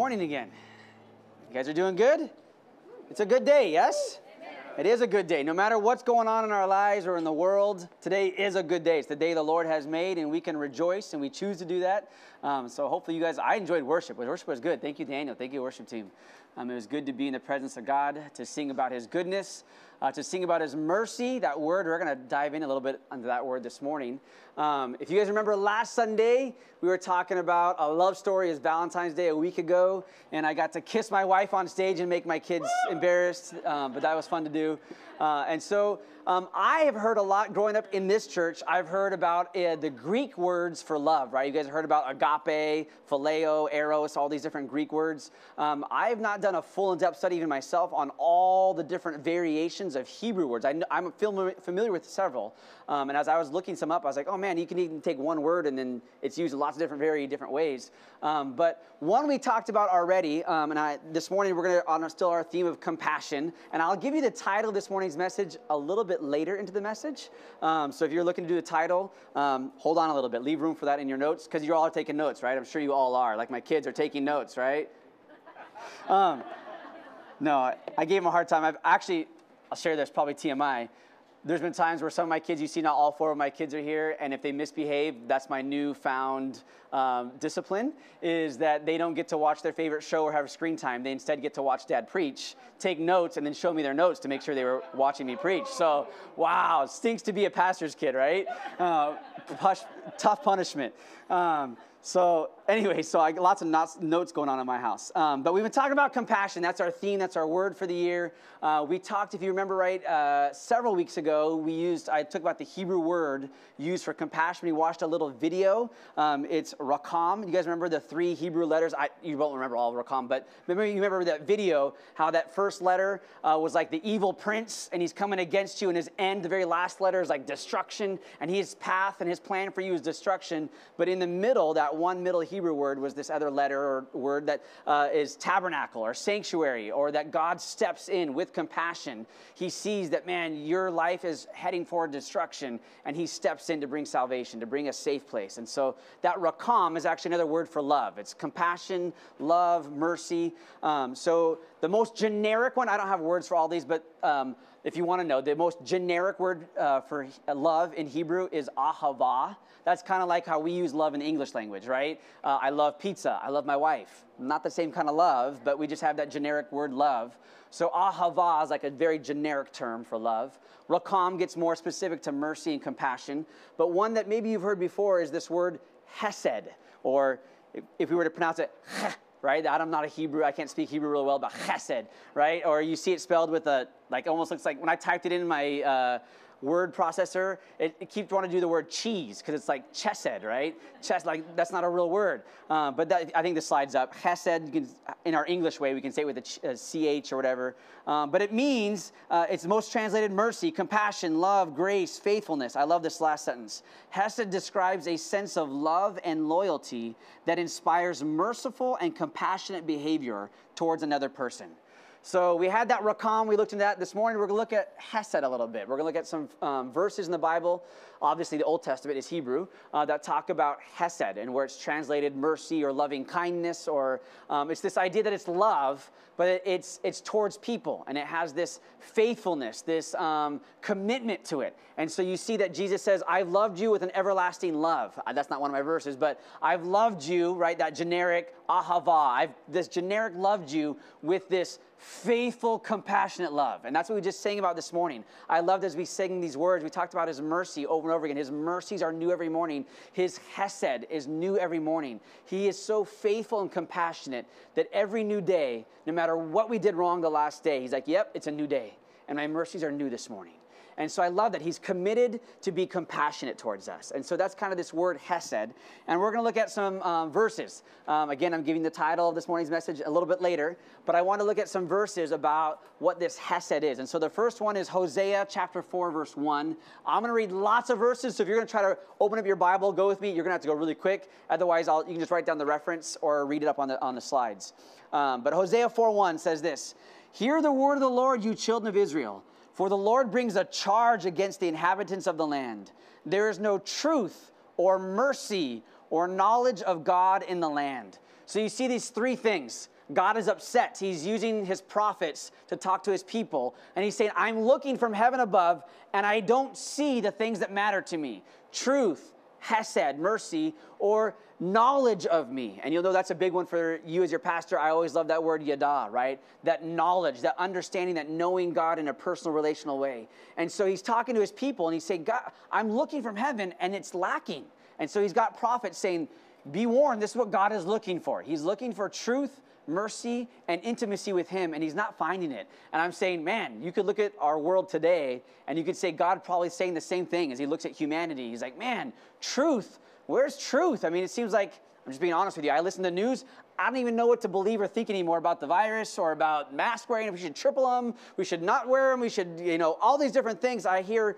Morning again. You guys are doing good? It's a good day, yes? It is a good day. No matter what's going on in our lives or in the world, today is a good day. It's the day the Lord has made, and we can rejoice, and we choose to do that. Um, so hopefully, you guys, I enjoyed worship. Worship was good. Thank you, Daniel. Thank you, worship team. Um, it was good to be in the presence of God, to sing about His goodness, uh, to sing about His mercy. That word, we're going to dive in a little bit into that word this morning. Um, if you guys remember last Sunday, we were talking about a love story as Valentine's Day a week ago, and I got to kiss my wife on stage and make my kids embarrassed, um, but that was fun to do. Uh, and so um, I have heard a lot growing up in this church. I've heard about uh, the Greek words for love, right? You guys heard about agape, phileo, eros, all these different Greek words. Um, I have not done a full in depth study even myself on all the different variations of Hebrew words. I, am familiar with several. Um, and as I was looking some up, I was like, oh man, you can even take one word and then it's used in lots of different, very different ways. Um, but one we talked about already, um, and I, this morning we're going to on still our theme of compassion. And I'll give you the title of this morning's message a little bit later into the message. Um, so if you're looking to do the title, um, hold on a little bit. Leave room for that in your notes because you all are taking notes, right? I'm sure you all are. Like my kids are taking notes, right? Um, no, I gave him a hard time. I've actually, I'll share this, probably TMI there's been times where some of my kids, you see not all four of my kids are here, and if they misbehave, that's my newfound um, discipline, is that they don't get to watch their favorite show or have screen time. They instead get to watch dad preach, take notes, and then show me their notes to make sure they were watching me preach. So, wow, stinks to be a pastor's kid, right? Uh, tough punishment. Um, so anyway, so I got lots of notes going on in my house. Um, but we've been talking about compassion. That's our theme. That's our word for the year. Uh, we talked, if you remember right, uh, several weeks ago. We used I took about the Hebrew word used for compassion. We watched a little video. Um, it's rakam. You guys remember the three Hebrew letters? I, you won't remember all of rakam, but remember you remember that video? How that first letter uh, was like the evil prince, and he's coming against you, and his end, the very last letter, is like destruction, and his path and his plan for you is destruction. But in the middle, that one middle Hebrew word was this other letter or word that uh, is tabernacle or sanctuary, or that God steps in with compassion. He sees that, man, your life is heading for destruction, and He steps in to bring salvation, to bring a safe place. And so that rakam is actually another word for love. It's compassion, love, mercy. Um, so the most generic one, I don't have words for all these, but um, if you want to know, the most generic word uh, for love in Hebrew is ahava. That's kind of like how we use love in the English language, right? Uh, I love pizza. I love my wife. Not the same kind of love, but we just have that generic word love. So ahava is like a very generic term for love. Rakam gets more specific to mercy and compassion. But one that maybe you've heard before is this word hesed, or if we were to pronounce it, right? I'm not a Hebrew, I can't speak Hebrew real well, but chesed, right? Or you see it spelled with a, like almost looks like when I typed it in my uh, word processor, it, it keeps wanting to do the word cheese because it's like chesed, right? Chesed, like that's not a real word. Uh, but that, I think this slides up. Chesed, can, in our English way, we can say it with a, ch, a ch or whatever. Um, but it means uh, it's most translated mercy, compassion, love, grace, faithfulness. I love this last sentence. Hesed describes a sense of love and loyalty that inspires merciful and compassionate behavior towards another person. So we had that rakam. We looked into that this morning. We're going to look at Hesed a little bit. We're going to look at some um, verses in the Bible. Obviously, the Old Testament is Hebrew uh, that talk about Hesed and where it's translated mercy or loving kindness, or um, it's this idea that it's love, but it, it's it's towards people and it has this faithfulness, this um, commitment to it. And so you see that Jesus says, "I've loved you with an everlasting love." Uh, that's not one of my verses, but I've loved you, right? That generic ahava. I've this generic loved you with this faithful, compassionate love. And that's what we just sang about this morning. I loved as we sang these words, we talked about his mercy over and over again. His mercies are new every morning. His hesed is new every morning. He is so faithful and compassionate that every new day, no matter what we did wrong the last day, he's like, yep, it's a new day. And my mercies are new this morning. And so I love that. He's committed to be compassionate towards us. And so that's kind of this word hesed. And we're going to look at some um, verses. Um, again, I'm giving the title of this morning's message a little bit later, but I want to look at some verses about what this hesed is. And so the first one is Hosea chapter 4, verse 1. I'm going to read lots of verses. So if you're going to try to open up your Bible, go with me. You're going to have to go really quick. Otherwise, I'll, you can just write down the reference or read it up on the, on the slides. Um, but Hosea 4, 1 says this Hear the word of the Lord, you children of Israel. For the Lord brings a charge against the inhabitants of the land. There is no truth or mercy or knowledge of God in the land. So you see these three things. God is upset. He's using his prophets to talk to his people. And he's saying, I'm looking from heaven above, and I don't see the things that matter to me truth, hesed, mercy, or knowledge of me. And you'll know that's a big one for you as your pastor. I always love that word yada, right? That knowledge, that understanding, that knowing God in a personal, relational way. And so he's talking to his people and he's saying, God, I'm looking from heaven and it's lacking. And so he's got prophets saying, Be warned, this is what God is looking for. He's looking for truth, mercy, and intimacy with Him, and He's not finding it. And I'm saying, man, you could look at our world today, and you could say God probably saying the same thing as He looks at humanity. He's like, man, truth, where's truth? I mean, it seems like, I'm just being honest with you, I listen to news, I don't even know what to believe or think anymore about the virus or about mask wearing. If we should triple them, we should not wear them, we should, you know, all these different things I hear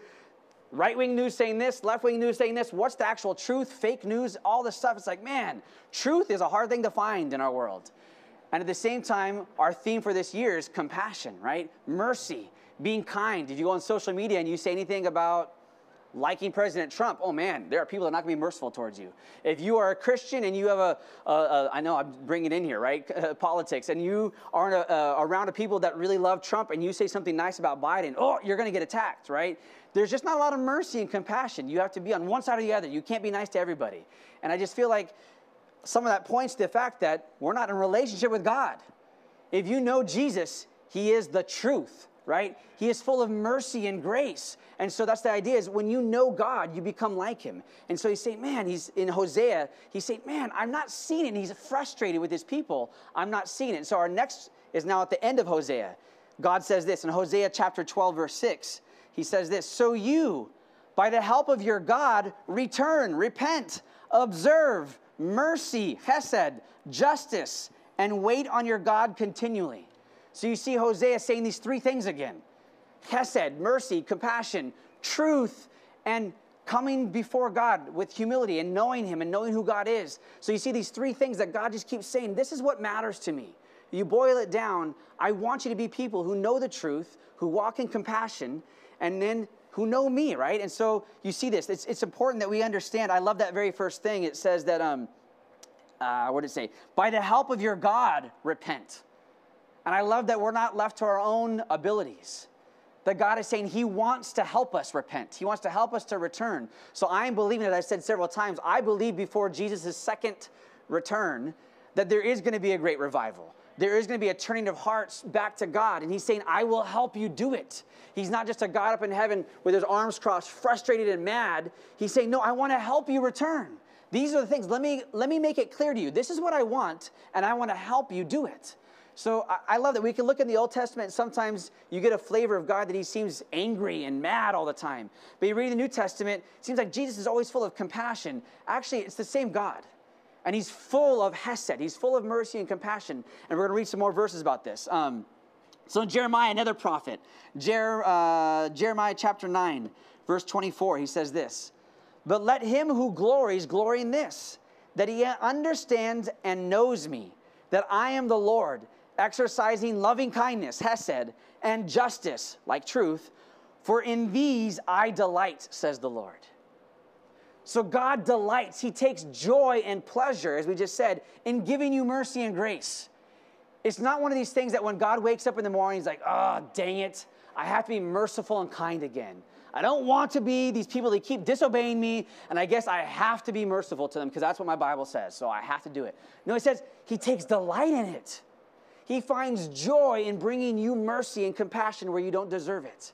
right wing news saying this, left wing news saying this. What's the actual truth? Fake news, all this stuff. It's like, man, truth is a hard thing to find in our world. And at the same time, our theme for this year is compassion, right? Mercy, being kind. If you go on social media and you say anything about liking President Trump, oh man, there are people that are not going to be merciful towards you. If you are a Christian and you have a, a, a I know I'm bringing it in here, right? politics, and you are a, a, around a people that really love Trump and you say something nice about Biden, oh, you're going to get attacked, right? There's just not a lot of mercy and compassion. You have to be on one side or the other. You can't be nice to everybody. And I just feel like some of that points to the fact that we're not in relationship with God. If you know Jesus, He is the truth right? He is full of mercy and grace. And so that's the idea is when you know God, you become like him. And so he's saying, man, he's in Hosea, he's saying, man, I'm not seeing it. And he's frustrated with his people. I'm not seeing it. And so our next is now at the end of Hosea. God says this in Hosea chapter 12, verse 6. He says this So you, by the help of your God, return, repent, observe mercy, hesed, justice, and wait on your God continually. So you see Hosea saying these three things again Hesed, mercy, compassion, truth, and coming before God with humility and knowing Him and knowing who God is. So you see these three things that God just keeps saying, This is what matters to me. You boil it down, I want you to be people who know the truth, who walk in compassion, and then who know me, right? And so you see this. It's, it's important that we understand. I love that very first thing. It says that, um, uh, what did it say? By the help of your God, repent. And I love that we're not left to our own abilities. That God is saying He wants to help us repent. He wants to help us to return. So I'm believing, as I've said several times, I believe before Jesus' second return that there is going to be a great revival. There is going to be a turning of hearts back to God. And He's saying, I will help you do it. He's not just a God up in heaven with his arms crossed, frustrated and mad. He's saying, No, I want to help you return. These are the things. Let me, let me make it clear to you. This is what I want, and I want to help you do it. So I, love that we can look in the Old Testament. Sometimes you get a flavor of God that he seems angry and mad all the time. But you read the New Testament, it seems like Jesus is always full of compassion. Actually, it's the same God. And he's full of hesed. He's full of mercy and compassion. And we're going to read some more verses about this. Um, so Jeremiah, another prophet, Jer, uh, Jeremiah chapter 9, verse 24, he says this But let him who glories glory in this, that he understands and knows me, that I am the Lord exercising loving kindness, hesed, and justice, like truth, for in these I delight, says the Lord. So God delights, He takes joy and pleasure, as we just said, in giving you mercy and grace. It's not one of these things that when God wakes up in the morning, He's like, oh, dang it, I have to be merciful and kind again. I don't want to be these people that keep disobeying me, and I guess I have to be merciful to them because that's what my Bible says, so I have to do it. No, it says He takes delight in it. He finds joy in bringing you mercy and compassion where you don't deserve it.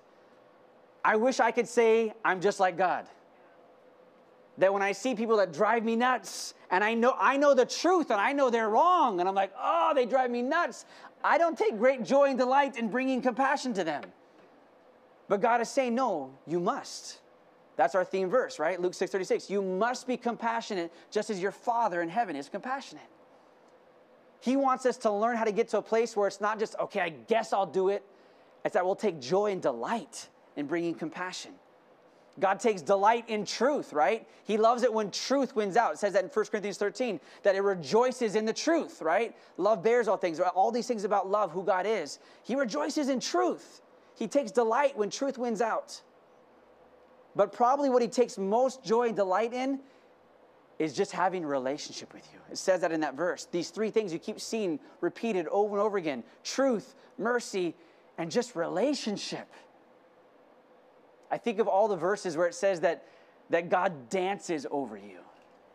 I wish I could say I'm just like God. That when I see people that drive me nuts and I know I know the truth and I know they're wrong and I'm like, "Oh, they drive me nuts." I don't take great joy and delight in bringing compassion to them. But God is saying, "No, you must." That's our theme verse, right? Luke 6:36. You must be compassionate just as your Father in heaven is compassionate. He wants us to learn how to get to a place where it's not just, okay, I guess I'll do it. It's that we'll take joy and delight in bringing compassion. God takes delight in truth, right? He loves it when truth wins out. It says that in 1 Corinthians 13, that it rejoices in the truth, right? Love bears all things, all these things about love, who God is. He rejoices in truth. He takes delight when truth wins out. But probably what he takes most joy and delight in is just having relationship with you. It says that in that verse. These three things you keep seeing repeated over and over again truth, mercy, and just relationship. I think of all the verses where it says that, that God dances over you,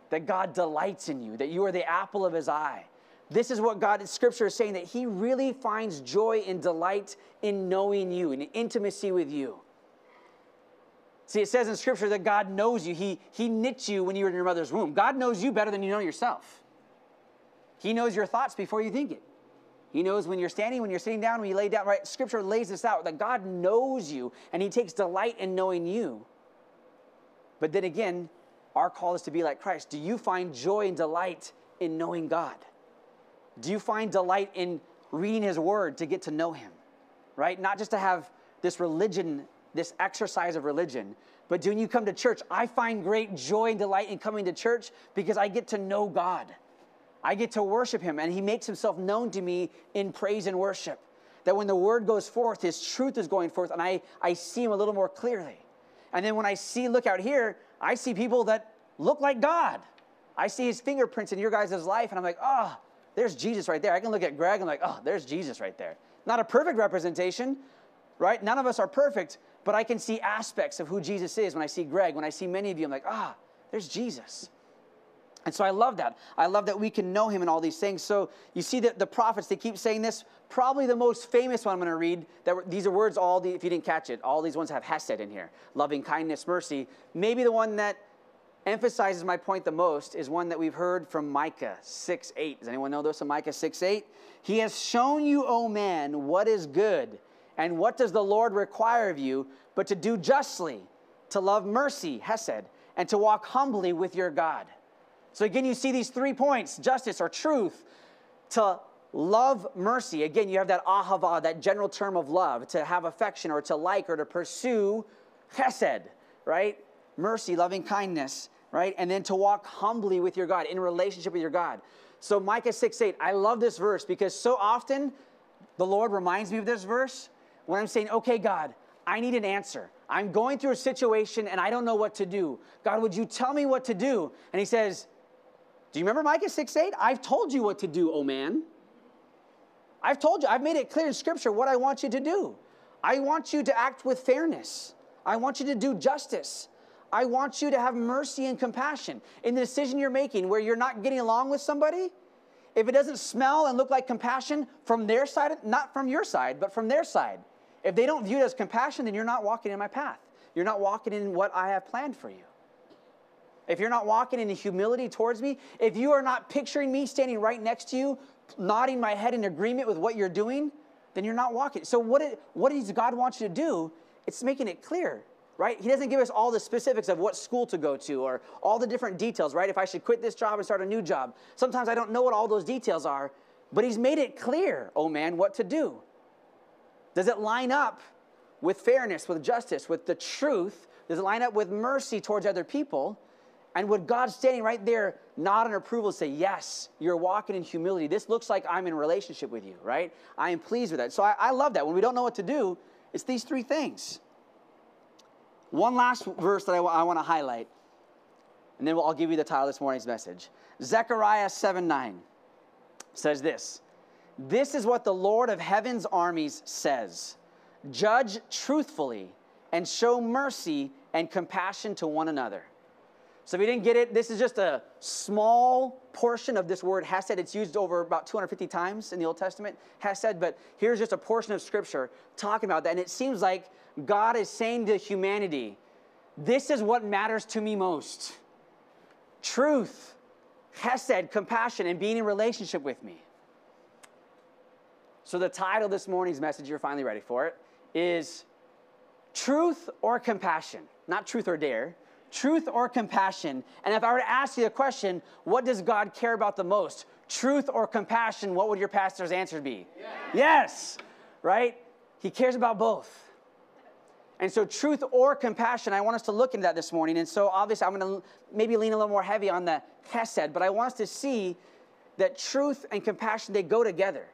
that God delights in you, that you are the apple of his eye. This is what God in Scripture is saying that He really finds joy and delight in knowing you, in intimacy with you. See, it says in Scripture that God knows you. He, he knit you when you were in your mother's womb. God knows you better than you know yourself. He knows your thoughts before you think it. He knows when you're standing, when you're sitting down, when you lay down, right? Scripture lays this out that God knows you and He takes delight in knowing you. But then again, our call is to be like Christ. Do you find joy and delight in knowing God? Do you find delight in reading His Word to get to know Him? Right? Not just to have this religion, this exercise of religion, but when you come to church, I find great joy and delight in coming to church because I get to know God. I get to worship Him, and He makes Himself known to me in praise and worship. That when the word goes forth, His truth is going forth, and I, I see Him a little more clearly. And then when I see, look out here, I see people that look like God. I see His fingerprints in your guys' life, and I'm like, oh, there's Jesus right there. I can look at Greg and like, oh, there's Jesus right there. Not a perfect representation, right? None of us are perfect, but I can see aspects of who Jesus is when I see Greg. When I see many of you, I'm like, ah, there's Jesus. And so I love that. I love that we can know him in all these things. So you see that the prophets, they keep saying this. Probably the most famous one I'm going to read, that these are words, all the, if you didn't catch it, all these ones have Hesed in here loving kindness, mercy. Maybe the one that emphasizes my point the most is one that we've heard from Micah 6 8. Does anyone know this in Micah 6 8? He has shown you, O man, what is good, and what does the Lord require of you, but to do justly, to love mercy, Hesed, and to walk humbly with your God. So again, you see these three points justice or truth, to love mercy. Again, you have that ahava, that general term of love, to have affection or to like or to pursue chesed, right? Mercy, loving kindness right? And then to walk humbly with your God, in relationship with your God. So Micah 6 8, I love this verse because so often the Lord reminds me of this verse when I'm saying, okay, God, I need an answer. I'm going through a situation and I don't know what to do. God, would you tell me what to do? And he says, Do you remember Micah 6 8? I've told you what to do, oh man. I've told you, I've made it clear in Scripture what I want you to do. I want you to act with fairness. I want you to do justice. I want you to have mercy and compassion in the decision you're making where you're not getting along with somebody. If it doesn't smell and look like compassion from their side, not from your side, but from their side, if they don't view it as compassion, then you're not walking in my path. You're not walking in what I have planned for you. If you're not walking in humility towards me, if you are not picturing me standing right next to you, nodding my head in agreement with what you're doing, then you're not walking. So, what, it, what does God want you to do? It's making it clear right? He doesn't give us all the specifics of what school to go to or all the different details, right? If I should quit this job and start a new job. Sometimes I don't know what all those details are, but he's made it clear, oh man, what to do. Does it line up with fairness, with justice, with the truth? Does it line up with mercy towards other people? And would God standing right there nod in approval and say, Yes, you're walking in humility. This looks like I'm in relationship with you, right? I am pleased with that. So I, I love that. When we don't know what to do, it's these three things. One last verse that I, I want to highlight, and then I'll give you the title of this morning's message. Zechariah 7 9 says this This is what the Lord of heaven's armies says Judge truthfully and show mercy and compassion to one another. So if you didn't get it, this is just a small portion of this word hesed. It's used over about 250 times in the Old Testament, hesed, but here's just a portion of scripture talking about that. And it seems like God is saying to humanity, this is what matters to me most truth, hesed, compassion, and being in relationship with me. So, the title of this morning's message, you're finally ready for it, is Truth or Compassion? Not truth or dare, truth or compassion. And if I were to ask you the question, what does God care about the most? Truth or compassion? What would your pastor's answer be? Yes, yes right? He cares about both. And so, truth or compassion, I want us to look into that this morning. And so, obviously, I'm going to maybe lean a little more heavy on the chesed, but I want us to see that truth and compassion, they go together.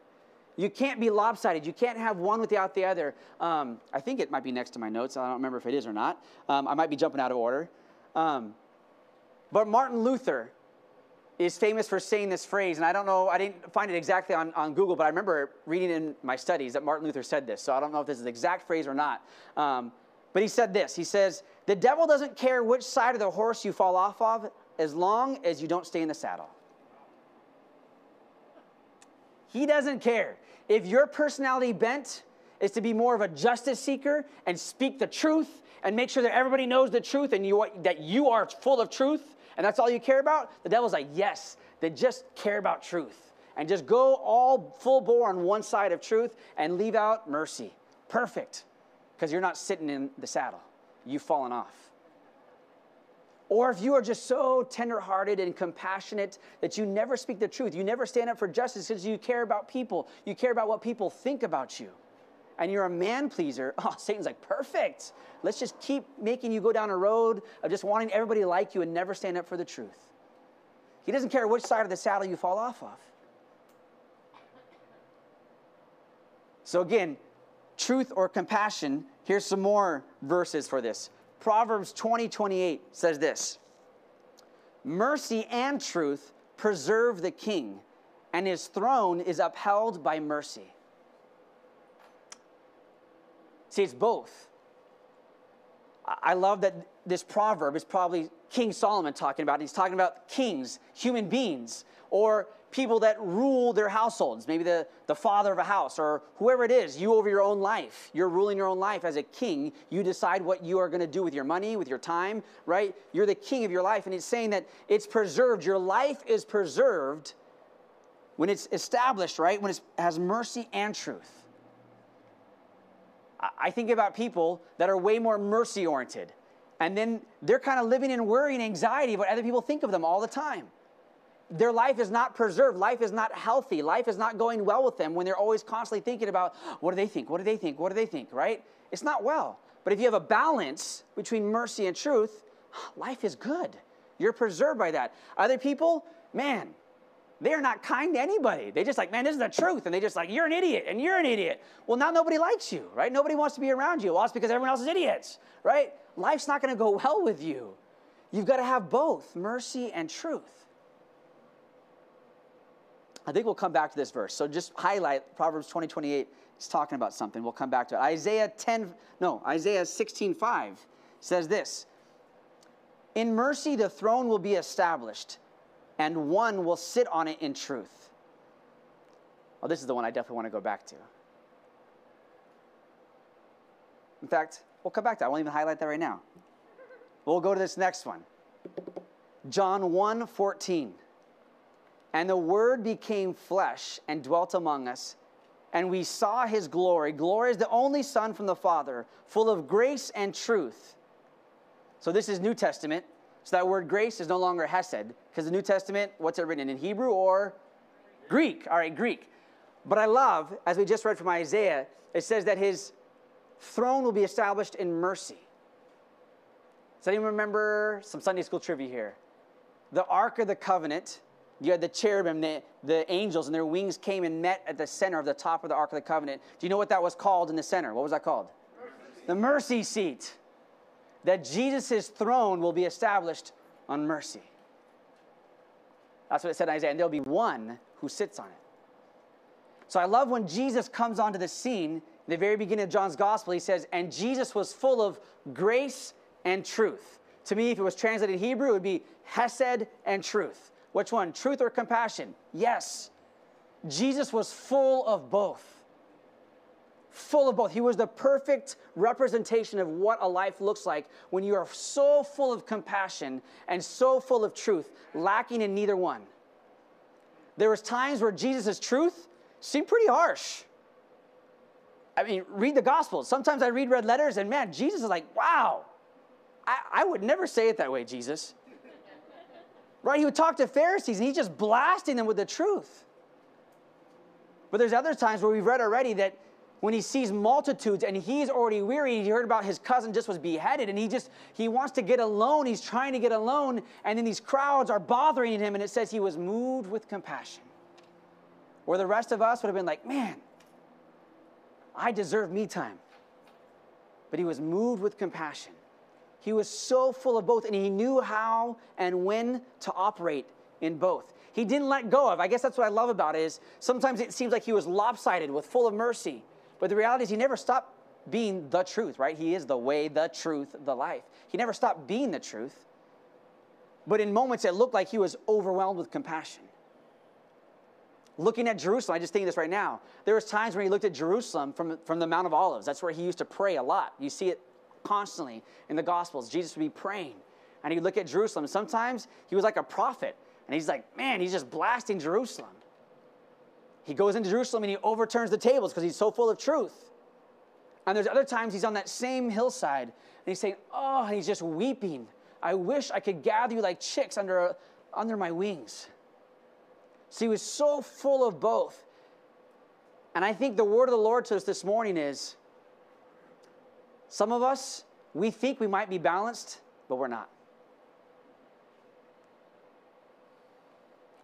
You can't be lopsided. You can't have one without the other. Um, I think it might be next to my notes. I don't remember if it is or not. Um, I might be jumping out of order. Um, but Martin Luther, is famous for saying this phrase, and I don't know, I didn't find it exactly on, on Google, but I remember reading in my studies that Martin Luther said this, so I don't know if this is the exact phrase or not. Um, but he said this He says, The devil doesn't care which side of the horse you fall off of as long as you don't stay in the saddle. He doesn't care. If your personality bent is to be more of a justice seeker and speak the truth and make sure that everybody knows the truth and you, that you are full of truth and that's all you care about, the devil's like, yes, they just care about truth. And just go all full bore on one side of truth and leave out mercy. Perfect. Because you're not sitting in the saddle, you've fallen off. Or if you are just so tenderhearted and compassionate that you never speak the truth, you never stand up for justice because you care about people, you care about what people think about you, and you're a man pleaser, oh, Satan's like, perfect. Let's just keep making you go down a road of just wanting everybody to like you and never stand up for the truth. He doesn't care which side of the saddle you fall off of. So, again, truth or compassion, here's some more verses for this. Proverbs 20 28 says this Mercy and truth preserve the king, and his throne is upheld by mercy. See, it's both. I love that this proverb is probably King Solomon talking about. He's talking about kings, human beings, or people that rule their households, maybe the, the father of a house or whoever it is, you over your own life. You're ruling your own life as a king. You decide what you are going to do with your money, with your time, right? You're the king of your life. And it's saying that it's preserved. Your life is preserved when it's established, right? When it has mercy and truth. I think about people that are way more mercy oriented. And then they're kind of living in worry and anxiety about what other people think of them all the time their life is not preserved. Life is not healthy. Life is not going well with them when they're always constantly thinking about what do they think? What do they think? What do they think? Right? It's not well. But if you have a balance between mercy and truth, life is good. You're preserved by that. Other people, man, they are not kind to anybody. They just like, man, this is the truth. And they just like, you're an idiot and you're an idiot. Well, now nobody likes you, right? Nobody wants to be around you. Well, it's because everyone else is idiots, right? Life's not going to go well with you. You've got to have both mercy and truth. I think we'll come back to this verse. So just highlight Proverbs 20, 28. He's talking about something. We'll come back to it. Isaiah 10, no, Isaiah 16, 5 says this In mercy the throne will be established, and one will sit on it in truth. Well, this is the one I definitely want to go back to. In fact, we'll come back to that. I won't even highlight that right now. We'll go to this next one. John 1 14. And the Word became flesh and dwelt among us. And we saw his glory. Glory is the only Son from the Father, full of grace and truth. So this is New Testament. So that word grace is no longer hesed, because the New Testament, what's it written in Hebrew or Greek? All right, Greek. But I love, as we just read from Isaiah, it says that his throne will be established in mercy. Does anyone remember some Sunday school trivia here? The Ark of the Covenant you had the cherubim, the, the angels, and their wings came and met at the center of the top of the Ark of the Covenant. Do you know what that was called in the center? What was that called? Mercy. The mercy seat. That Jesus' throne will be established on mercy. That's what it said in Isaiah. And there'll be one who sits on it. So I love when Jesus comes onto the scene, in the very beginning of John's gospel, he says, And Jesus was full of grace and truth. To me, if it was translated Hebrew, it would be Hesed and truth. Which one? Truth or compassion? Yes. Jesus was full of both. Full of both. He was the perfect representation of what a life looks like when you are so full of compassion and so full of truth, lacking in neither one. There was times where Jesus' truth seemed pretty harsh. I mean, read the Gospels. Sometimes I read red letters, and man, Jesus is like, wow, I, I would never say it that way, Jesus. Right? He would talk to Pharisees and he's just blasting them with the truth. But there's other times where we've read already that when he sees multitudes and he's already weary, he heard about his cousin just was beheaded and he just he wants to get alone, he's trying to get alone, and then these crowds are bothering him, and it says he was moved with compassion. Where the rest of us would have been like, man, I deserve me time. But he was moved with compassion. He was so full of both, and he knew how and when to operate in both. He didn't let go of. I guess that's what I love about it is sometimes it seems like he was lopsided with full of mercy. But the reality is he never stopped being the truth, right? He is the way, the truth, the life. He never stopped being the truth. But in moments it looked like he was overwhelmed with compassion. Looking at Jerusalem, I just think this right now. There was times when he looked at Jerusalem from, from the Mount of Olives. That's where he used to pray a lot. You see it constantly in the Gospels. Jesus would be praying, and he'd look at Jerusalem. Sometimes he was like a prophet, and he's like, man, he's just blasting Jerusalem. He goes into Jerusalem and he overturns the tables because he's so full of truth. And there's other times he's on that same hillside and he's saying, Oh, and he's just weeping. I wish I could gather you like chicks under, under my wings. So he was so full of both. And I think the word of the Lord to us this morning is some of us, we think we might be balanced, but we're not.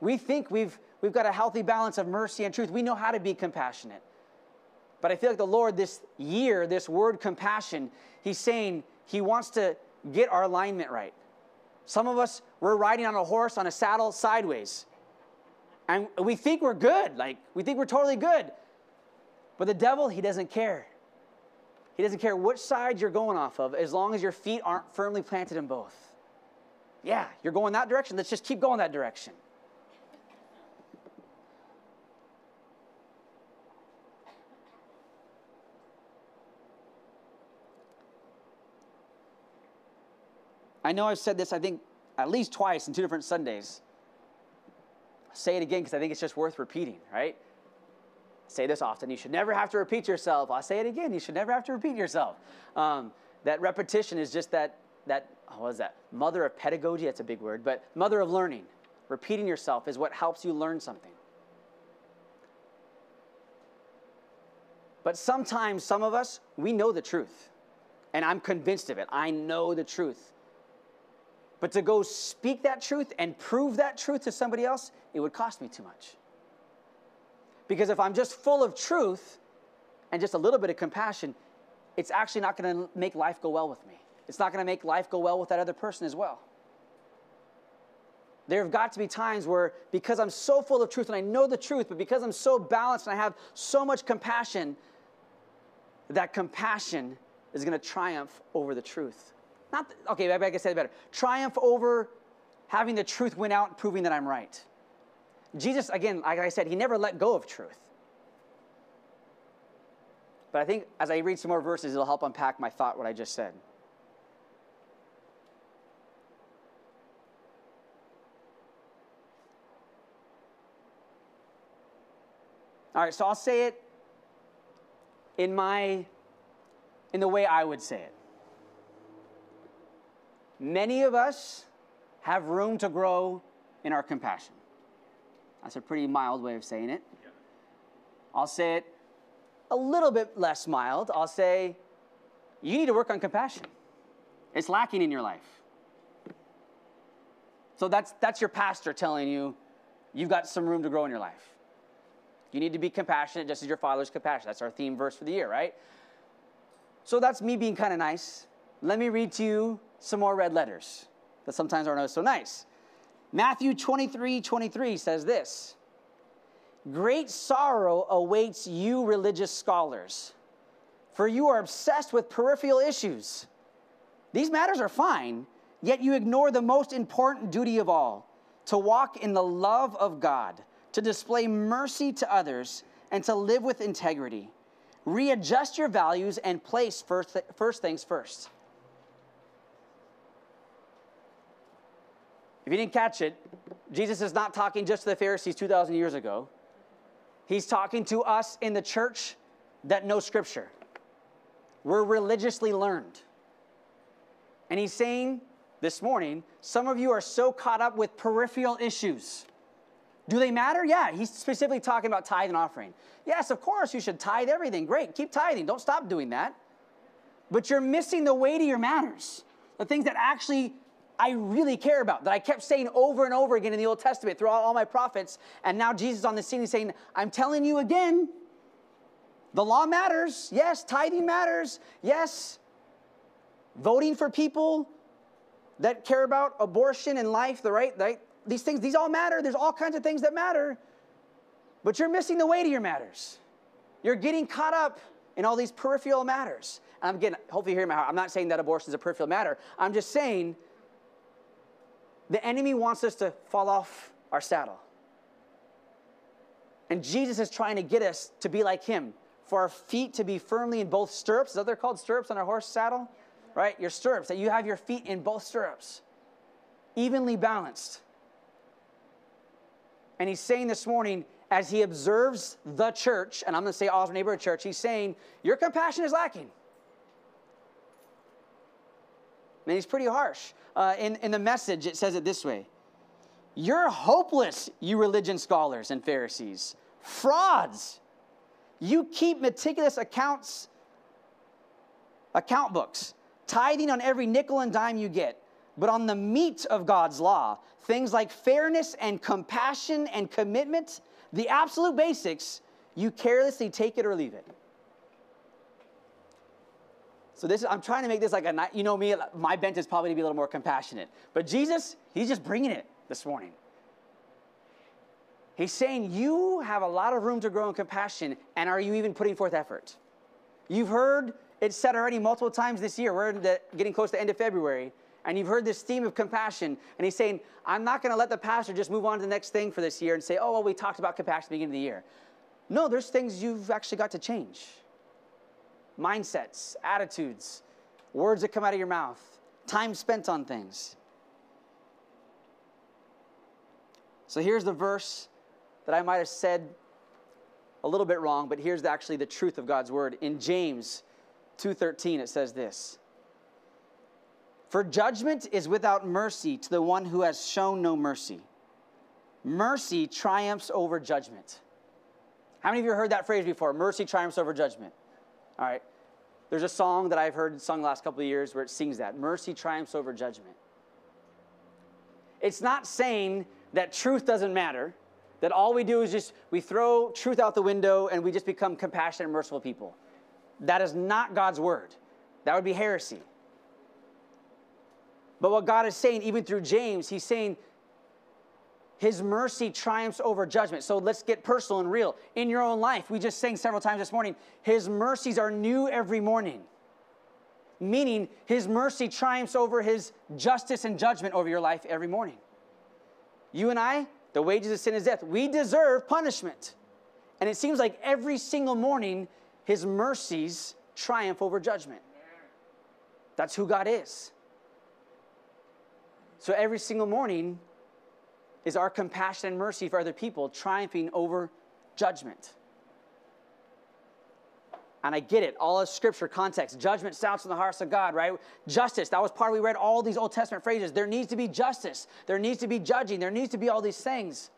We think we've, we've got a healthy balance of mercy and truth. We know how to be compassionate. But I feel like the Lord, this year, this word compassion, He's saying He wants to get our alignment right. Some of us, we're riding on a horse on a saddle sideways. And we think we're good. Like, we think we're totally good. But the devil, he doesn't care. He doesn't care which side you're going off of as long as your feet aren't firmly planted in both. Yeah, you're going that direction. Let's just keep going that direction. I know I've said this, I think, at least twice in two different Sundays. I'll say it again because I think it's just worth repeating, right? I say this often. You should never have to repeat yourself. I'll say it again. You should never have to repeat yourself. Um, that repetition is just that, that what is that? Mother of pedagogy, that's a big word, but mother of learning. Repeating yourself is what helps you learn something. But sometimes, some of us, we know the truth. And I'm convinced of it. I know the truth. But to go speak that truth and prove that truth to somebody else, it would cost me too much. Because if I'm just full of truth and just a little bit of compassion, it's actually not going to make life go well with me. It's not going to make life go well with that other person as well. There have got to be times where, because I'm so full of truth and I know the truth, but because I'm so balanced and I have so much compassion, that compassion is going to triumph over the truth. Not, the, okay, maybe I can say it better. Triumph over having the truth win out, proving that I'm right. Jesus, again, like I said, he never let go of truth. But I think as I read some more verses, it'll help unpack my thought, what I just said. All right, so I'll say it in my in the way I would say it. Many of us have room to grow in our compassion. That's a pretty mild way of saying it. I'll say it a little bit less mild. I'll say, you need to work on compassion. It's lacking in your life. So that's, that's your pastor telling you you've got some room to grow in your life. You need to be compassionate just as your father's compassionate. That's our theme verse for the year, right? So that's me being kind of nice. Let me read to you some more red letters that sometimes aren't so nice. Matthew 23 23 says this Great sorrow awaits you, religious scholars, for you are obsessed with peripheral issues. These matters are fine, yet you ignore the most important duty of all to walk in the love of God, to display mercy to others, and to live with integrity. Readjust your values and place first, th- first things first. If you didn't catch it, Jesus is not talking just to the Pharisees 2,000 years ago. He's talking to us in the church that know Scripture. We're religiously learned. And he's saying this morning, some of you are so caught up with peripheral issues. Do they matter? Yeah, he's specifically talking about tithe and offering. Yes, of course, you should tithe everything. Great, keep tithing. Don't stop doing that. But you're missing the weightier matters, the things that actually I really care about, that I kept saying over and over again in the Old Testament throughout all my prophets. And now Jesus on the scene is saying, I'm telling you again, the law matters. Yes, tithing matters. Yes, voting for people that care about abortion and life, the right, right these things, these all matter. There's all kinds of things that matter, but you're missing the weightier matters. You're getting caught up in all these peripheral matters. And I'm getting, hopefully you hear my heart. I'm not saying that abortion is a peripheral matter. I'm just saying the enemy wants us to fall off our saddle. And Jesus is trying to get us to be like him, for our feet to be firmly in both stirrups. Is that they're called stirrups on our horse saddle? Right? Your stirrups, that you have your feet in both stirrups, evenly balanced. And he's saying this morning, as he observes the church, and I'm going to say Osborne Neighborhood Church, he's saying, Your compassion is lacking. And he's pretty harsh. Uh, in, in the message, it says it this way You're hopeless, you religion scholars and Pharisees, frauds. You keep meticulous accounts, account books, tithing on every nickel and dime you get. But on the meat of God's law, things like fairness and compassion and commitment, the absolute basics, you carelessly take it or leave it. So this, I'm trying to make this like a, you know me, my bent is probably to be a little more compassionate. But Jesus, he's just bringing it this morning. He's saying you have a lot of room to grow in compassion, and are you even putting forth effort? You've heard it said already multiple times this year. We're the, getting close to the end of February, and you've heard this theme of compassion. And he's saying, I'm not going to let the pastor just move on to the next thing for this year and say, oh, well, we talked about compassion at the beginning of the year. No, there's things you've actually got to change mindsets, attitudes, words that come out of your mouth, time spent on things. So here's the verse that I might have said a little bit wrong, but here's actually the truth of God's word. In James 2:13 it says this. For judgment is without mercy to the one who has shown no mercy. Mercy triumphs over judgment. How many of you heard that phrase before? Mercy triumphs over judgment. All right. There's a song that I've heard sung the last couple of years where it sings that mercy triumphs over judgment. It's not saying that truth doesn't matter, that all we do is just we throw truth out the window and we just become compassionate and merciful people. That is not God's word. That would be heresy. But what God is saying, even through James, He's saying his mercy triumphs over judgment. So let's get personal and real. In your own life, we just sang several times this morning, His mercies are new every morning. Meaning, His mercy triumphs over His justice and judgment over your life every morning. You and I, the wages of sin is death. We deserve punishment. And it seems like every single morning, His mercies triumph over judgment. That's who God is. So every single morning, is our compassion and mercy for other people triumphing over judgment. And I get it, all of scripture context. Judgment sounds from the hearts of God, right? Justice, that was part we read all these Old Testament phrases. There needs to be justice, there needs to be judging, there needs to be all these things.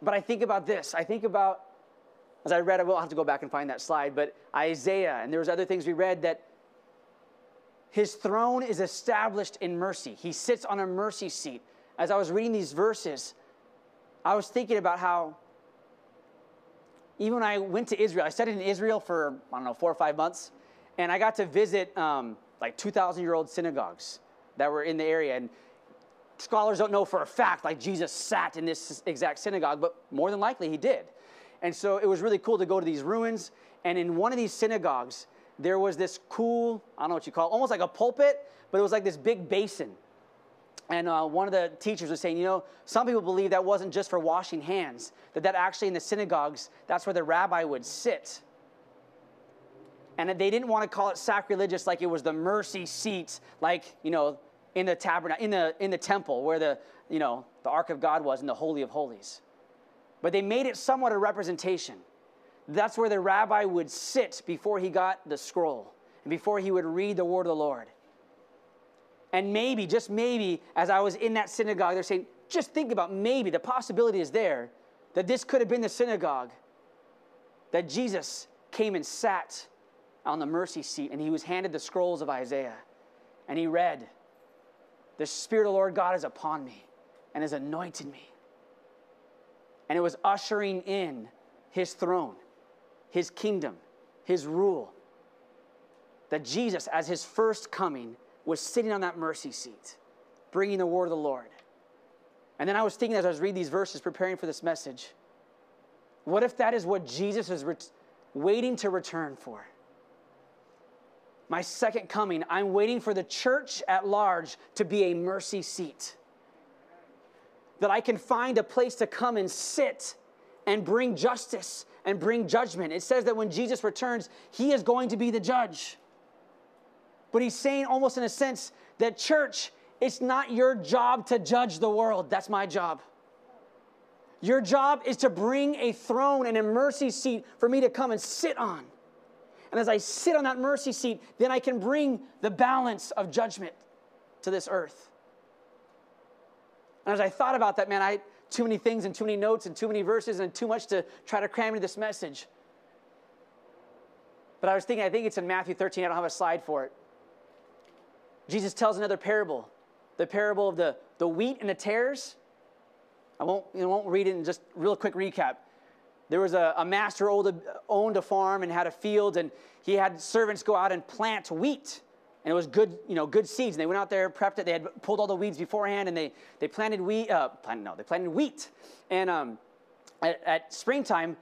But I think about this. I think about, as I read, I will have to go back and find that slide, but Isaiah, and there was other things we read that his throne is established in mercy. He sits on a mercy seat. As I was reading these verses, I was thinking about how even when I went to Israel, I studied in Israel for, I don't know, four or five months, and I got to visit um, like 2,000 year old synagogues that were in the area. And scholars don't know for a fact, like Jesus sat in this exact synagogue, but more than likely he did. And so it was really cool to go to these ruins. And in one of these synagogues, there was this cool, I don't know what you call it, almost like a pulpit, but it was like this big basin. And uh, one of the teachers was saying, you know, some people believe that wasn't just for washing hands, that that actually in the synagogues, that's where the rabbi would sit. And they didn't want to call it sacrilegious like it was the mercy seat, like, you know, in the tabernacle, in the, in the temple where the, you know, the ark of God was in the Holy of Holies. But they made it somewhat a representation. That's where the rabbi would sit before he got the scroll and before he would read the word of the Lord. And maybe, just maybe, as I was in that synagogue, they're saying, just think about maybe, the possibility is there that this could have been the synagogue that Jesus came and sat on the mercy seat and he was handed the scrolls of Isaiah and he read, The Spirit of the Lord God is upon me and has anointed me. And it was ushering in his throne his kingdom, his rule. That Jesus, as his first coming, was sitting on that mercy seat. bringing the word of the Lord. And then I was thinking as I was reading these verses, preparing for this message, what if that is what Jesus is ret- waiting to return for? My second coming, I'm waiting for the church at large to be a mercy seat. That I can find a place to come and sit and bring justice and bring judgment. It says that when Jesus returns, he is going to be the judge. But he's saying, almost in a sense, that church, it's not your job to judge the world. That's my job. Your job is to bring a throne and a mercy seat for me to come and sit on. And as I sit on that mercy seat, then I can bring the balance of judgment to this earth. And as I thought about that, man, I too many things and too many notes and too many verses and too much to try to cram into this message. But I was thinking, I think it's in Matthew 13. I don't have a slide for it. Jesus tells another parable, the parable of the, the wheat and the tares. I won't, know, won't read it in just real quick recap. There was a, a master a, owned a farm and had a field, and he had servants go out and plant wheat. And it was good, you know, good seeds. And they went out there, prepped it. They had pulled all the weeds beforehand, and they, they planted wheat. Uh, planted, no, they planted wheat. And um, at, at springtime,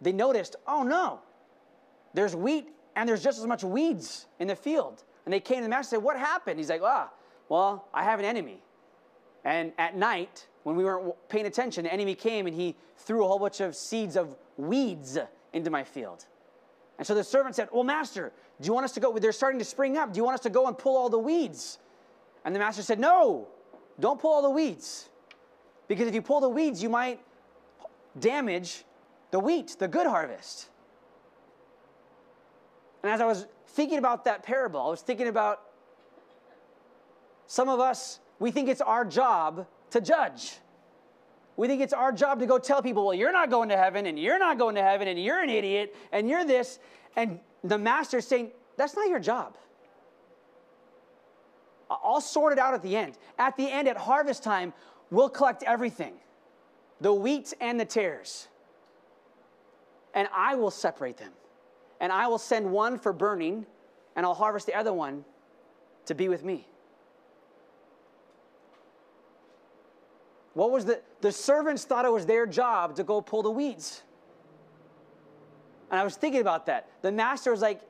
they noticed, oh no, there's wheat and there's just as much weeds in the field. And they came to the master and said, What happened? He's like, Ah, well, I have an enemy. And at night, when we weren't paying attention, the enemy came and he threw a whole bunch of seeds of weeds into my field. And so the servant said, Well, master, do you want us to go? They're starting to spring up. Do you want us to go and pull all the weeds? And the master said, No, don't pull all the weeds. Because if you pull the weeds, you might damage the wheat, the good harvest. And as I was thinking about that parable, I was thinking about some of us, we think it's our job to judge. We think it's our job to go tell people, well, you're not going to heaven, and you're not going to heaven, and you're an idiot, and you're this. And the master's saying, that's not your job. I'll sort it out at the end. At the end, at harvest time, we'll collect everything the wheat and the tares. And I will separate them and I will send one for burning, and I'll harvest the other one to be with me. What was the the servants thought it was their job to go pull the weeds. And I was thinking about that. The master was like,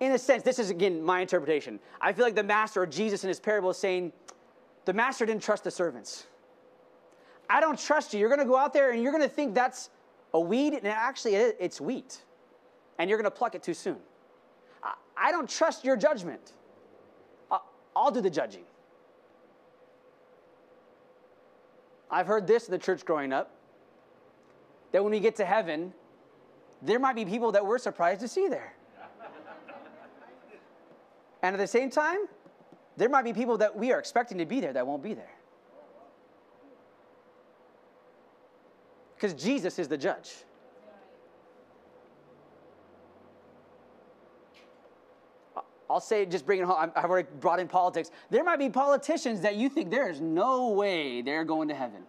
in a sense, this is again my interpretation. I feel like the master or Jesus in his parable is saying, the master didn't trust the servants. I don't trust you. You're going to go out there and you're going to think that's a weed, and actually it's wheat and you're going to pluck it too soon. I don't trust your judgment. I'll do the judging. I've heard this in the church growing up that when we get to heaven, there might be people that we're surprised to see there. and at the same time, there might be people that we are expecting to be there that won't be there. Because Jesus is the judge. I'll say, just bring it home. I've already brought in politics. There might be politicians that you think there is no way they're going to heaven.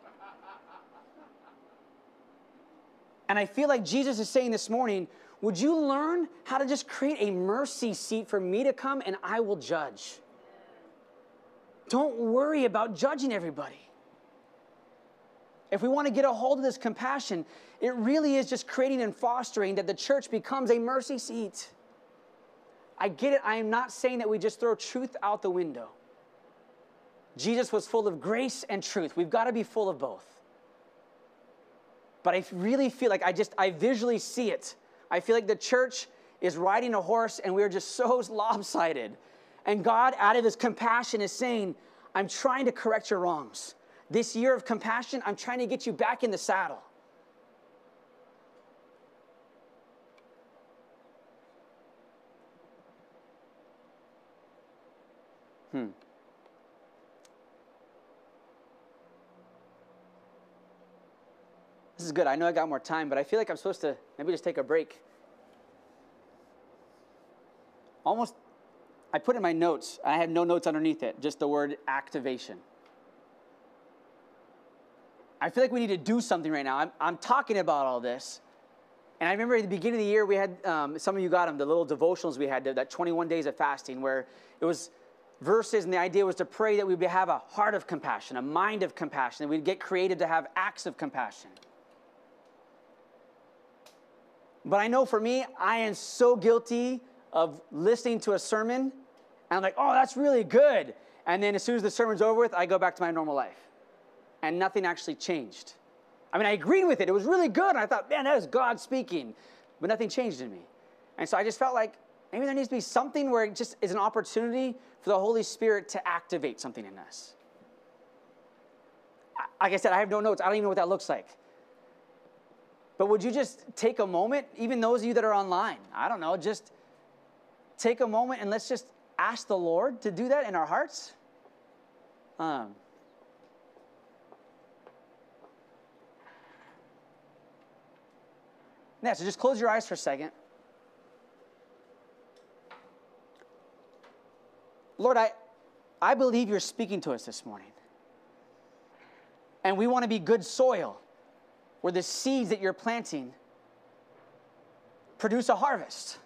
And I feel like Jesus is saying this morning, would you learn how to just create a mercy seat for me to come and I will judge? Don't worry about judging everybody. If we want to get a hold of this compassion, it really is just creating and fostering that the church becomes a mercy seat. I get it. I am not saying that we just throw truth out the window. Jesus was full of grace and truth. We've got to be full of both. But I really feel like I just, I visually see it. I feel like the church is riding a horse and we're just so lopsided. And God, out of his compassion, is saying, I'm trying to correct your wrongs. This year of compassion, I'm trying to get you back in the saddle. Hmm. This is good. I know I got more time, but I feel like I'm supposed to maybe just take a break. Almost, I put in my notes, I had no notes underneath it, just the word activation. I feel like we need to do something right now. I'm, I'm talking about all this. And I remember at the beginning of the year, we had, um, some of you got them, the little devotionals we had, that 21 days of fasting, where it was verses, and the idea was to pray that we would have a heart of compassion, a mind of compassion, that we'd get created to have acts of compassion. But I know for me, I am so guilty of listening to a sermon, and I'm like, oh, that's really good. And then as soon as the sermon's over with, I go back to my normal life. And nothing actually changed. I mean, I agreed with it. It was really good. I thought, man, that is God speaking. But nothing changed in me. And so I just felt like maybe there needs to be something where it just is an opportunity for the Holy Spirit to activate something in us. Like I said, I have no notes. I don't even know what that looks like. But would you just take a moment, even those of you that are online, I don't know, just take a moment and let's just ask the Lord to do that in our hearts? Um, yeah, so just close your eyes for a second. Lord, I, I believe you're speaking to us this morning. And we want to be good soil where the seeds that you're planting produce a harvest.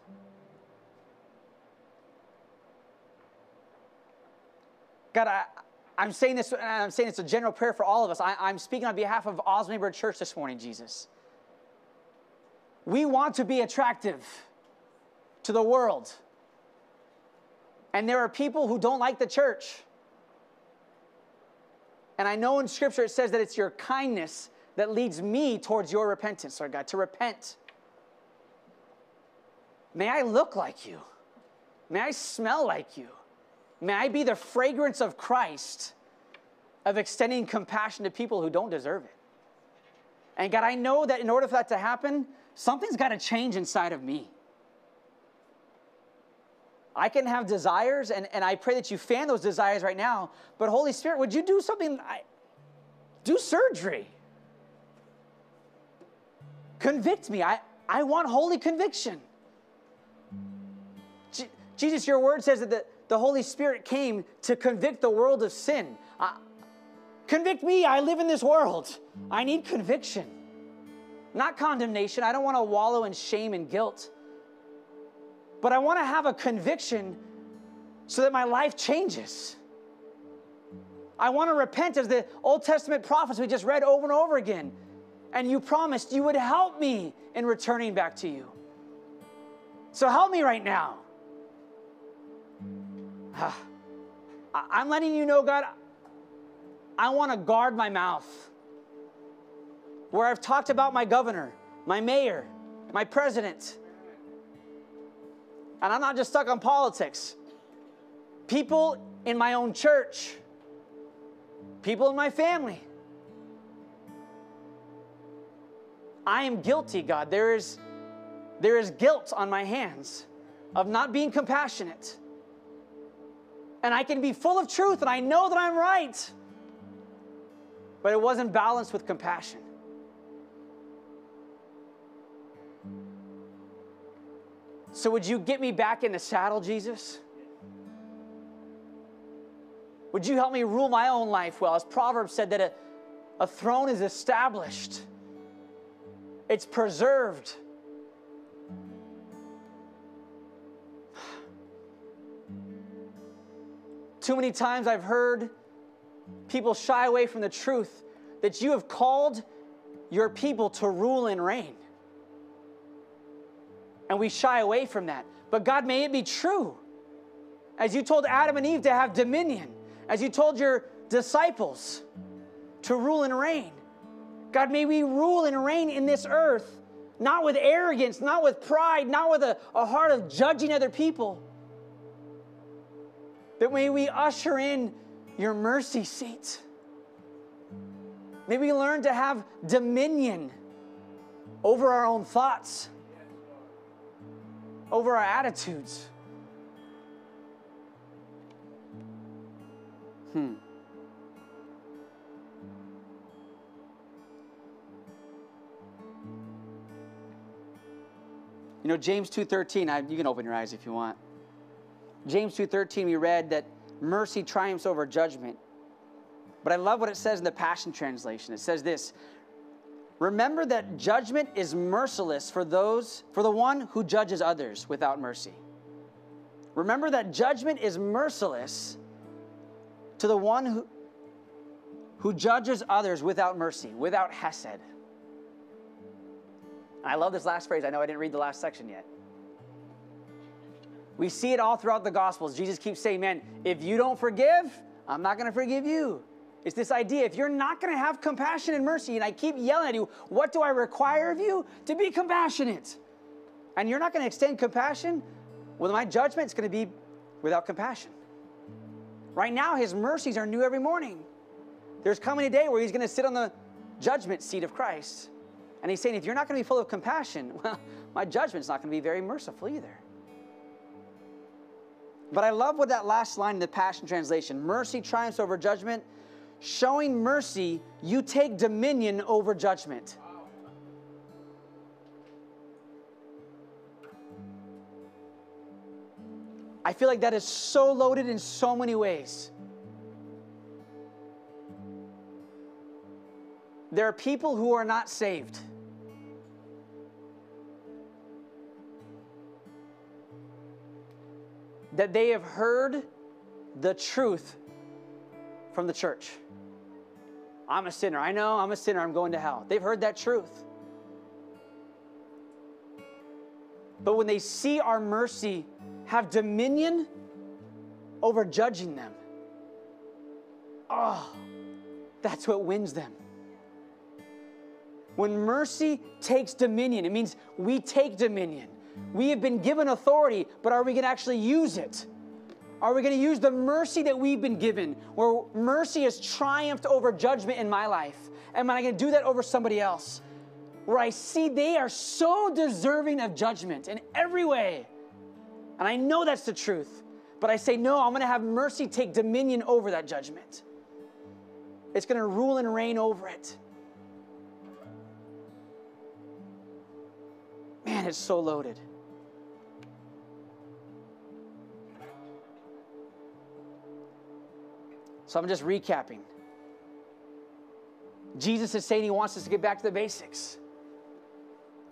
God, I, I'm saying this, I'm saying it's a general prayer for all of us. I, am speaking on behalf of Osmond Church this morning, Jesus. We want to be attractive to the world. And there are people who don't like the church. And I know in Scripture it says that it's your kindness that leads me towards your repentance, Lord God, to repent. May I look like you. May I smell like you. May I be the fragrance of Christ of extending compassion to people who don't deserve it. And God, I know that in order for that to happen, something's got to change inside of me. I can have desires, and, and I pray that you fan those desires right now. But Holy Spirit, would you do something? I, do surgery. Convict me. I, I want holy conviction. J- Jesus, your word says that the, the Holy Spirit came to convict the world of sin. Uh, convict me. I live in this world. I need conviction, not condemnation. I don't want to wallow in shame and guilt, but I want to have a conviction so that my life changes. I want to repent as the Old Testament prophets we just read over and over again and you promised you would help me in returning back to you. So help me right now. I'm letting you know, God, I want to guard my mouth. Where I've talked about my governor, my mayor, my president. And I'm not just stuck on politics. People in my own church, people in my family. I am guilty, God. There is, there is guilt on my hands of not being compassionate. And I can be full of truth and I know that I'm right, but it wasn't balanced with compassion. So, would you get me back in the saddle, Jesus? Would you help me rule my own life well? As Proverbs said, that a, a throne is established it's preserved. Too many times I've heard people shy away from the truth that you have called your people to rule and reign. And we shy away from that. But God, may it be true. As you told Adam and Eve to have dominion, as you told your disciples to rule and reign. God, may we rule and reign in this earth, not with arrogance, not with pride, not with a, a heart of judging other people. But may we usher in your mercy seat. May we learn to have dominion over our own thoughts, over our attitudes. Hmm. You know, James 2.13, you can open your eyes if you want. James 2.13, we read that mercy triumphs over judgment. But I love what it says in the Passion Translation. It says this, Remember that judgment is merciless for those, for the one who judges others without mercy. Remember that judgment is merciless to the one who, who judges others without mercy, without hesed. I love this last phrase. I know I didn't read the last section yet. We see it all throughout the Gospels. Jesus keeps saying, Man, if you don't forgive, I'm not going to forgive you. It's this idea if you're not going to have compassion and mercy, and I keep yelling at you, what do I require of you? To be compassionate. And you're not going to extend compassion, well, my judgment is going to be without compassion. Right now, his mercies are new every morning. There's coming a day where he's going to sit on the judgment seat of Christ. And he's saying, if you're not going to be full of compassion, well, my judgment's not going to be very merciful either. But I love what that last line in the Passion Translation mercy triumphs over judgment. Showing mercy, you take dominion over judgment. I feel like that is so loaded in so many ways. There are people who are not saved. That they have heard the truth from the church. I'm a sinner. I know I'm a sinner. I'm going to hell. They've heard that truth. But when they see our mercy have dominion over judging them, oh, that's what wins them. When mercy takes dominion, it means we take dominion. We have been given authority, but are we going to actually use it? Are we going to use the mercy that we've been given, where mercy has triumphed over judgment in my life? Am I going to do that over somebody else? Where I see they are so deserving of judgment in every way. And I know that's the truth, but I say, no, I'm going to have mercy take dominion over that judgment. It's going to rule and reign over it. Man, it's so loaded. So I'm just recapping. Jesus is saying he wants us to get back to the basics.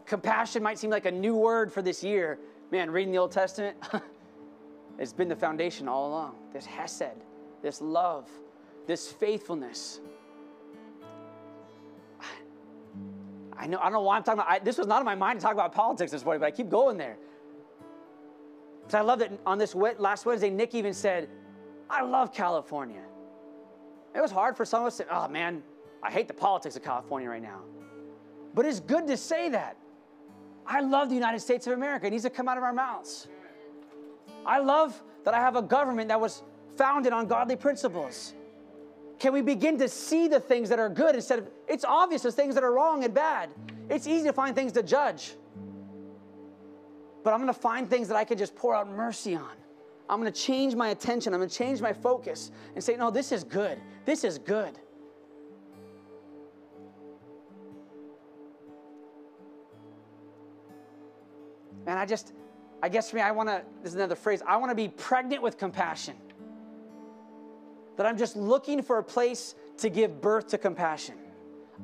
Compassion might seem like a new word for this year. Man, reading the Old Testament, it's been the foundation all along. This hesed, this love, this faithfulness. I know I don't know why I'm talking about. I, this was not in my mind to talk about politics this morning, but I keep going there. Because I love that on this last Wednesday, Nick even said, "I love California." It was hard for some of us to, say, oh man, I hate the politics of California right now. But it's good to say that. I love the United States of America. It needs to come out of our mouths. I love that I have a government that was founded on godly principles. Can we begin to see the things that are good instead of, it's obvious the things that are wrong and bad. It's easy to find things to judge. But I'm going to find things that I can just pour out mercy on. I'm going to change my attention. I'm going to change my focus and say, no, this is good. This is good. And I just, I guess for me, I want to, this is another phrase, I want to be pregnant with compassion that I'm just looking for a place to give birth to compassion.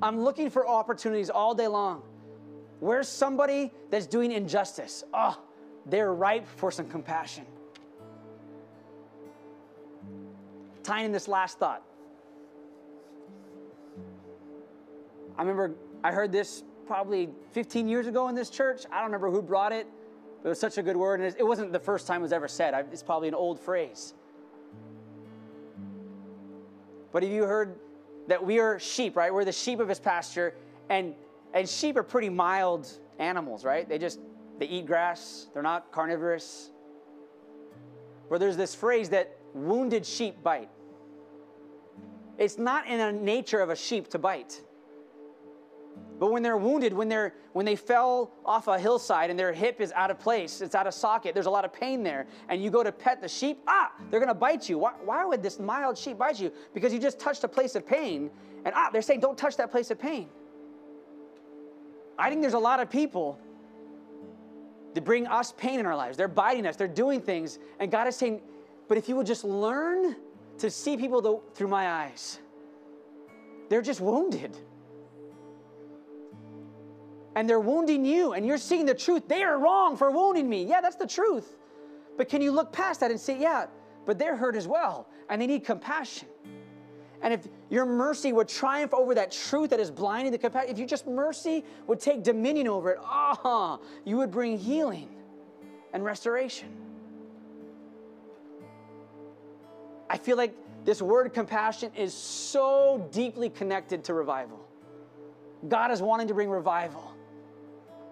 I'm looking for opportunities all day long. Where's somebody that's doing injustice? Oh, they're ripe for some compassion. Tying in this last thought. I remember I heard this probably 15 years ago in this church. I don't remember who brought it, but it was such a good word. And it wasn't the first time it was ever said, it's probably an old phrase. But have you heard that we are sheep, right? We're the sheep of his pasture, and and sheep are pretty mild animals, right? They just they eat grass. They're not carnivorous. Where there's this phrase that wounded sheep bite. It's not in the nature of a sheep to bite. But when they're wounded, when they're when they fell off a hillside and their hip is out of place, it's out of socket, there's a lot of pain there, and you go to pet the sheep, ah, they're gonna bite you. Why, why would this mild sheep bite you? Because you just touched a place of pain, and ah, they're saying don't touch that place of pain. I think there's a lot of people that bring us pain in our lives. They're biting us, they're doing things, and God is saying, but if you would just learn to see people through my eyes, they're just wounded and they're wounding you and you're seeing the truth. They are wrong for wounding me. Yeah, that's the truth. But can you look past that and say, yeah, but they're hurt as well, and they need compassion. And if your mercy would triumph over that truth that is blinding the compassion, if you just mercy would take dominion over it, ah, you would bring healing and restoration. I feel like this word compassion is so deeply connected to revival. God is wanting to bring revival.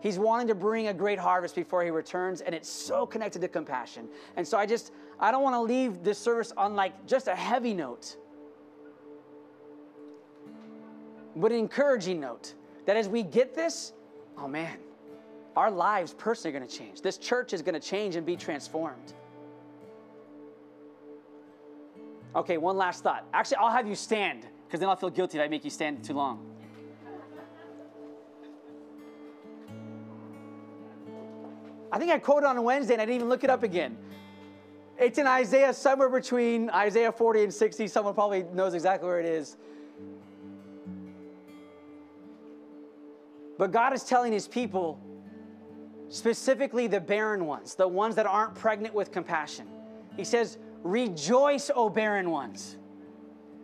He's wanting to bring a great harvest before he returns, and it's so connected to compassion. And so I just, I don't want to leave this service on like just a heavy note, but an encouraging note that as we get this, oh man, our lives personally are going to change. This church is going to change and be transformed. Okay, one last thought. Actually, I'll have you stand because then I'll feel guilty if I make you stand too long. I think I quoted on Wednesday and I didn't even look it up again. It's in Isaiah, somewhere between Isaiah 40 and 60. Someone probably knows exactly where it is. But God is telling his people, specifically the barren ones, the ones that aren't pregnant with compassion. He says, Rejoice, O barren ones.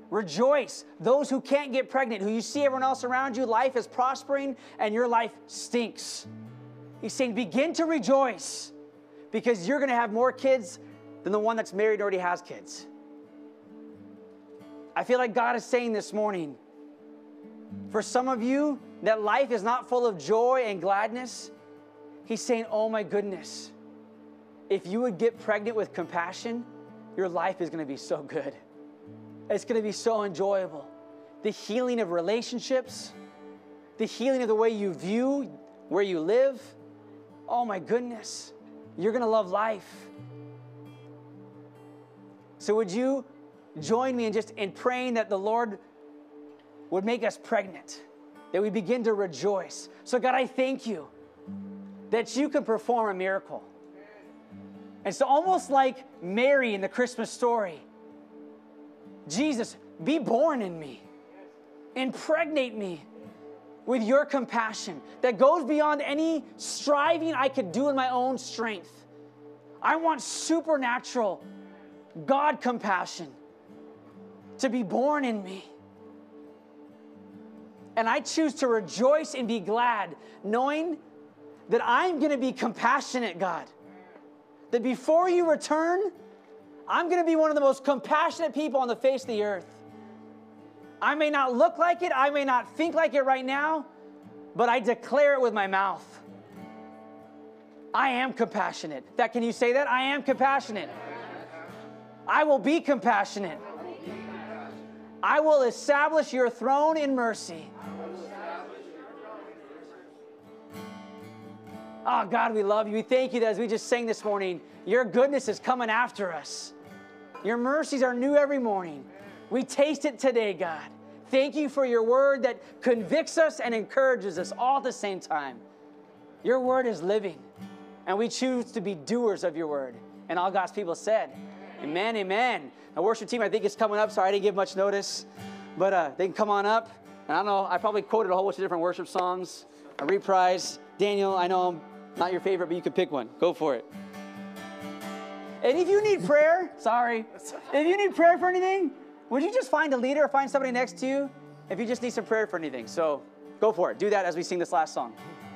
Rejoice. Those who can't get pregnant, who you see everyone else around you, life is prospering and your life stinks. He's saying, begin to rejoice because you're going to have more kids than the one that's married and already has kids. I feel like God is saying this morning, for some of you, that life is not full of joy and gladness. He's saying, oh my goodness, if you would get pregnant with compassion, your life is going to be so good. It's going to be so enjoyable. The healing of relationships, the healing of the way you view where you live. Oh my goodness, you're going to love life. So, would you join me in just in praying that the Lord would make us pregnant, that we begin to rejoice? So, God, I thank you that you can perform a miracle. And so, almost like Mary in the Christmas story, Jesus, be born in me, impregnate me with your compassion that goes beyond any striving I could do in my own strength. I want supernatural God compassion to be born in me. And I choose to rejoice and be glad knowing that I'm going to be compassionate, God that before you return, I'm going to be one of the most compassionate people on the face of the earth. I may not look like it, I may not think like it right now, but I declare it with my mouth. I am compassionate. That can you say that? I am compassionate. I will be compassionate. I will establish your throne in mercy. Oh, God, we love you. We thank you that as we just sang this morning, your goodness is coming after us. Your mercies are new every morning. We taste it today, God. Thank you for your word that convicts us and encourages us all at the same time. Your word is living, and we choose to be doers of your word. And all God's people said, Amen, amen. The worship team, I think, is coming up. Sorry, I didn't give much notice, but uh, they can come on up. And I don't know, I probably quoted a whole bunch of different worship songs, a reprise. Daniel, I know I'm not your favorite, but you could pick one. Go for it. And if you need prayer, sorry, if you need prayer for anything, would you just find a leader or find somebody next to you if you just need some prayer for anything? So go for it. Do that as we sing this last song.